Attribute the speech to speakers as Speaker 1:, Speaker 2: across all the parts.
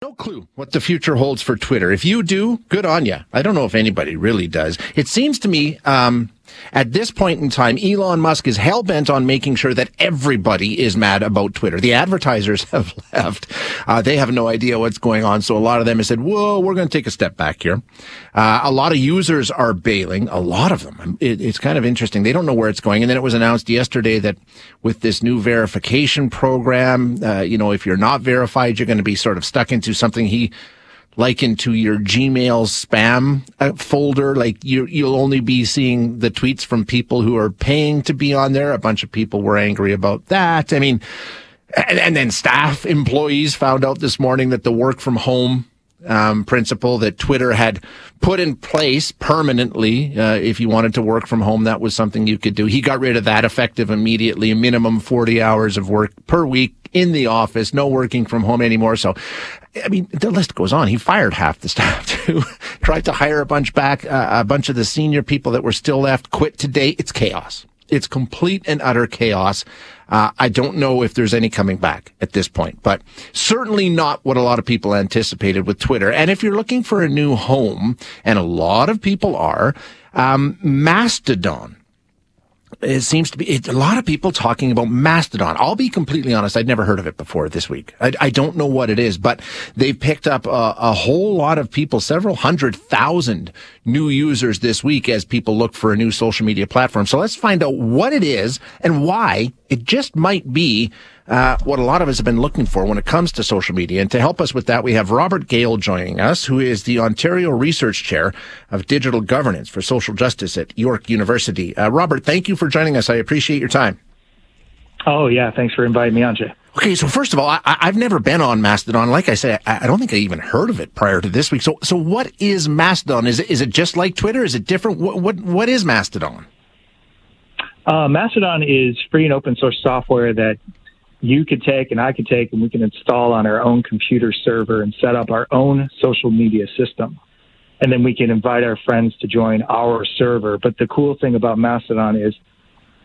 Speaker 1: No clue what the future holds for Twitter. If you do, good on you. I don't know if anybody really does. It seems to me, um, at this point in time, Elon Musk is hell bent on making sure that everybody is mad about Twitter. The advertisers have left. Uh, they have no idea what's going on. So a lot of them have said, whoa, we're going to take a step back here. Uh, a lot of users are bailing. A lot of them. It, it's kind of interesting. They don't know where it's going. And then it was announced yesterday that with this new verification program, uh, you know, if you're not verified, you're going to be sort of stuck into something he likened into your Gmail spam uh, folder. Like you, you'll only be seeing the tweets from people who are paying to be on there. A bunch of people were angry about that. I mean, and, and then staff employees found out this morning that the work from home um, principle that Twitter had put in place permanently. Uh, if you wanted to work from home, that was something you could do. He got rid of that effective immediately, a minimum 40 hours of work per week in the office, no working from home anymore. So, I mean, the list goes on. He fired half the staff too, tried to hire a bunch back, uh, a bunch of the senior people that were still left quit today. It's chaos. It's complete and utter chaos. Uh, I don't know if there's any coming back at this point, but certainly not what a lot of people anticipated with Twitter. And if you're looking for a new home, and a lot of people are, um, Mastodon it seems to be it, a lot of people talking about Mastodon. I'll be completely honest. I'd never heard of it before this week. I, I don't know what it is, but they've picked up a, a, whole lot of people, several hundred thousand new users this week as people look for a new social media platform. So let's find out what it is and why it just might be uh, what a lot of us have been looking for when it comes to social media. And to help us with that, we have Robert Gehl joining us, who is the Ontario Research Chair of Digital Governance for Social Justice at York University. Uh, Robert, thank you for joining us. I appreciate your time.
Speaker 2: Oh, yeah. Thanks for inviting me on, Jay.
Speaker 1: Okay, so first of all, I, have never been on Mastodon. Like I say, I, I, don't think I even heard of it prior to this week. So, so what is Mastodon? Is it is it just like Twitter? Is it different? What what, what is Mastodon?
Speaker 2: Uh, Mastodon is free and open source software that you could take and I could take and we can install on our own computer server and set up our own social media system. And then we can invite our friends to join our server. But the cool thing about Mastodon is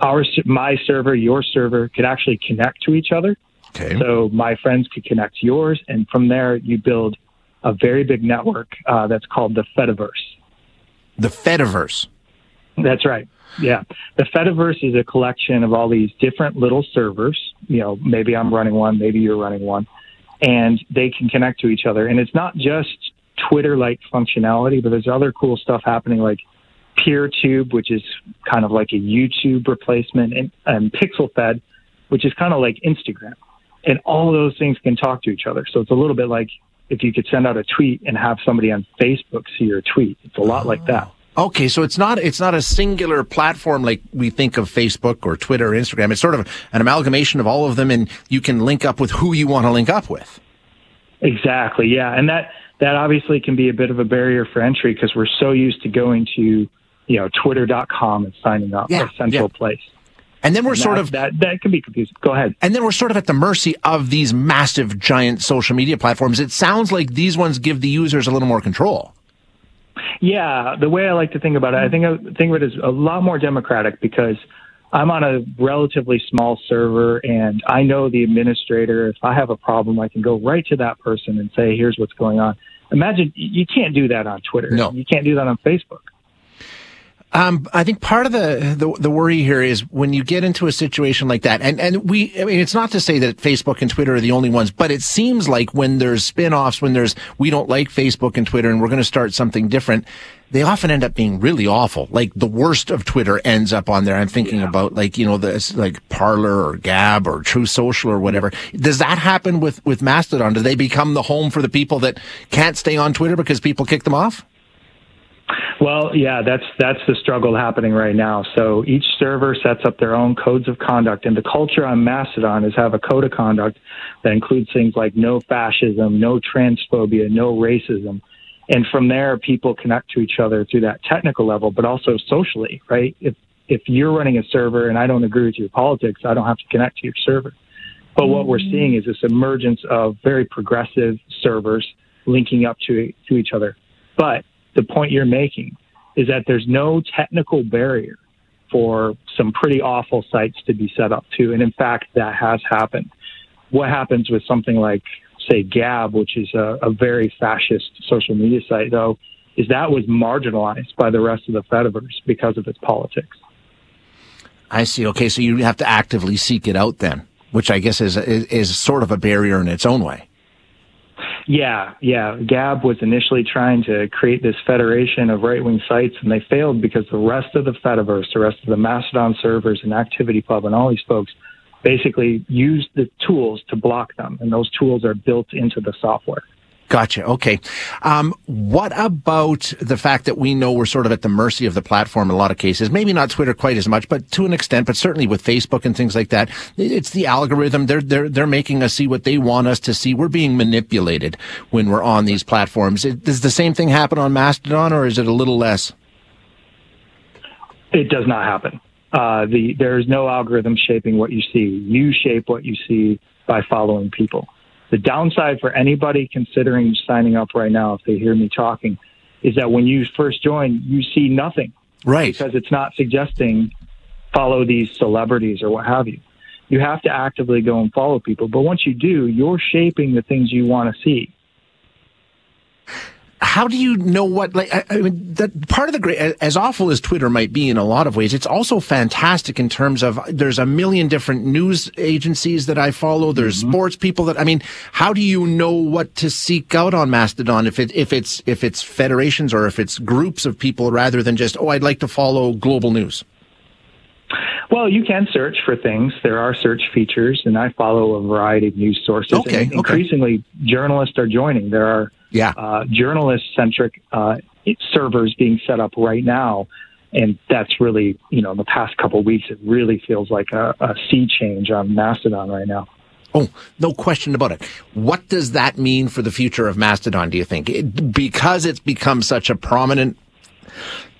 Speaker 2: our my server, your server could actually connect to each other. Okay. So my friends could connect to yours, and from there you build a very big network uh, that's called the Fediverse.
Speaker 1: The Fediverse.
Speaker 2: That's right. Yeah. The Fediverse is a collection of all these different little servers. You know, maybe I'm running one, maybe you're running one, and they can connect to each other. And it's not just Twitter like functionality, but there's other cool stuff happening like PeerTube, which is kind of like a YouTube replacement, and, and PixelFed, which is kind of like Instagram. And all those things can talk to each other. So it's a little bit like if you could send out a tweet and have somebody on Facebook see your tweet. It's a lot oh. like that.
Speaker 1: Okay, so it's not it's not a singular platform like we think of Facebook or Twitter or Instagram. It's sort of an amalgamation of all of them, and you can link up with who you want to link up with.
Speaker 2: Exactly, yeah, and that that obviously can be a bit of a barrier for entry because we're so used to going to you know Twitter.com and signing up yeah, a central yeah. place.
Speaker 1: And then we're
Speaker 2: and
Speaker 1: sort
Speaker 2: that,
Speaker 1: of
Speaker 2: that that can be confusing. Go ahead.
Speaker 1: And then we're sort of at the mercy of these massive, giant social media platforms. It sounds like these ones give the users a little more control.
Speaker 2: Yeah, the way I like to think about it, I think I think of it as a lot more democratic because I'm on a relatively small server and I know the administrator. If I have a problem, I can go right to that person and say, "Here's what's going on." Imagine you can't do that on Twitter.
Speaker 1: No,
Speaker 2: you can't do that on Facebook.
Speaker 1: Um, I think part of the, the, the worry here is when you get into a situation like that, and and we, I mean, it's not to say that Facebook and Twitter are the only ones, but it seems like when there's spin-offs, when there's we don't like Facebook and Twitter, and we're going to start something different, they often end up being really awful. Like the worst of Twitter ends up on there. I'm thinking yeah. about like you know this like Parler or Gab or Truth Social or whatever. Does that happen with with Mastodon? Do they become the home for the people that can't stay on Twitter because people kick them off?
Speaker 2: Well, yeah, that's that's the struggle happening right now. So each server sets up their own codes of conduct, and the culture on Mastodon is have a code of conduct that includes things like no fascism, no transphobia, no racism, and from there people connect to each other through that technical level, but also socially, right? If if you're running a server and I don't agree with your politics, I don't have to connect to your server. But what we're mm-hmm. seeing is this emergence of very progressive servers linking up to to each other. But the point you're making is that there's no technical barrier for some pretty awful sites to be set up to. And in fact, that has happened. What happens with something like, say, Gab, which is a, a very fascist social media site, though, is that was marginalized by the rest of the Fediverse because of its politics.
Speaker 1: I see. Okay, so you have to actively seek it out then, which I guess is, is, is sort of a barrier in its own way.
Speaker 2: Yeah, yeah. Gab was initially trying to create this federation of right wing sites, and they failed because the rest of the Fediverse, the rest of the Mastodon servers and ActivityPub and all these folks basically used the tools to block them, and those tools are built into the software.
Speaker 1: Gotcha. Okay. Um, what about the fact that we know we're sort of at the mercy of the platform in a lot of cases? Maybe not Twitter quite as much, but to an extent, but certainly with Facebook and things like that. It's the algorithm. They're, they're, they're making us see what they want us to see. We're being manipulated when we're on these platforms. Does the same thing happen on Mastodon or is it a little less?
Speaker 2: It does not happen. Uh, the, there's no algorithm shaping what you see. You shape what you see by following people. The downside for anybody considering signing up right now, if they hear me talking, is that when you first join, you see nothing.
Speaker 1: Right.
Speaker 2: Because it's not suggesting follow these celebrities or what have you. You have to actively go and follow people. But once you do, you're shaping the things you want to see
Speaker 1: how do you know what like I, I, mean that part of the great as awful as twitter might be in a lot of ways it's also fantastic in terms of there's a million different news agencies that i follow there's mm-hmm. sports people that i mean how do you know what to seek out on mastodon if it if it's if it's federations or if it's groups of people rather than just oh i'd like to follow global news
Speaker 2: well, you can search for things. There are search features, and I follow a variety of news sources.
Speaker 1: Okay,
Speaker 2: and increasingly,
Speaker 1: okay.
Speaker 2: journalists are joining. There are
Speaker 1: yeah.
Speaker 2: uh, journalist centric uh, servers being set up right now. And that's really, you know, in the past couple of weeks, it really feels like a, a sea change on Mastodon right now.
Speaker 1: Oh, no question about it. What does that mean for the future of Mastodon, do you think? It, because it's become such a prominent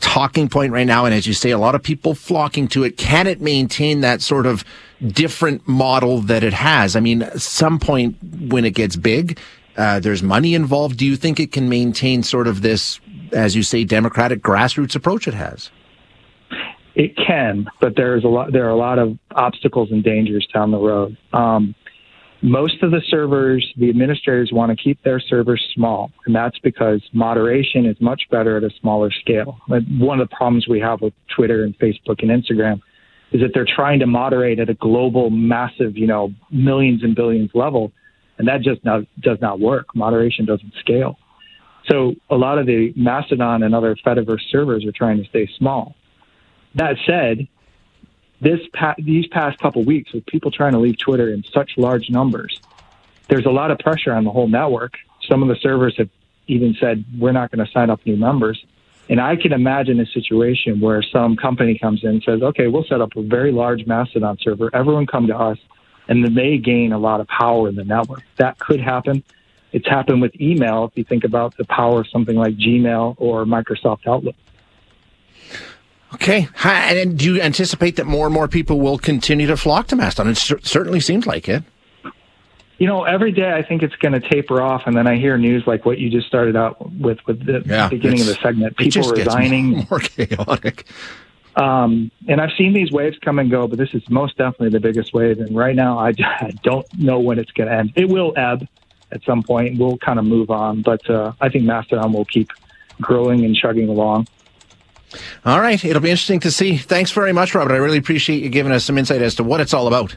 Speaker 1: talking point right now, and as you say, a lot of people flocking to it, can it maintain that sort of different model that it has? I mean, some point when it gets big, uh, there's money involved. Do you think it can maintain sort of this, as you say, democratic grassroots approach it has?
Speaker 2: It can, but there's a lot. There are a lot of obstacles and dangers down the road. Um, most of the servers, the administrators want to keep their servers small, and that's because moderation is much better at a smaller scale. One of the problems we have with Twitter and Facebook and Instagram is that they're trying to moderate at a global, massive, you know, millions and billions level and that just not, does not work. Moderation doesn't scale. So a lot of the Mastodon and other Fediverse servers are trying to stay small. That said, this pa- these past couple weeks with people trying to leave Twitter in such large numbers, there's a lot of pressure on the whole network. Some of the servers have even said we're not going to sign up new members. And I can imagine a situation where some company comes in and says, okay, we'll set up a very large Mastodon server. Everyone come to us and then they gain a lot of power in the network. That could happen. It's happened with email if you think about the power of something like Gmail or Microsoft Outlook.
Speaker 1: Okay. And do you anticipate that more and more people will continue to flock to Mastodon? It certainly seems like it.
Speaker 2: You know, every day I think it's going to taper off, and then I hear news like what you just started out with with the yeah, beginning of the segment. People resigning.
Speaker 1: more chaotic.
Speaker 2: Um, and I've seen these waves come and go, but this is most definitely the biggest wave. And right now, I, I don't know when it's going to end. It will ebb at some point. We'll kind of move on, but uh, I think Mastodon will keep growing and chugging along.
Speaker 1: All right. It'll be interesting to see. Thanks very much, Robert. I really appreciate you giving us some insight as to what it's all about.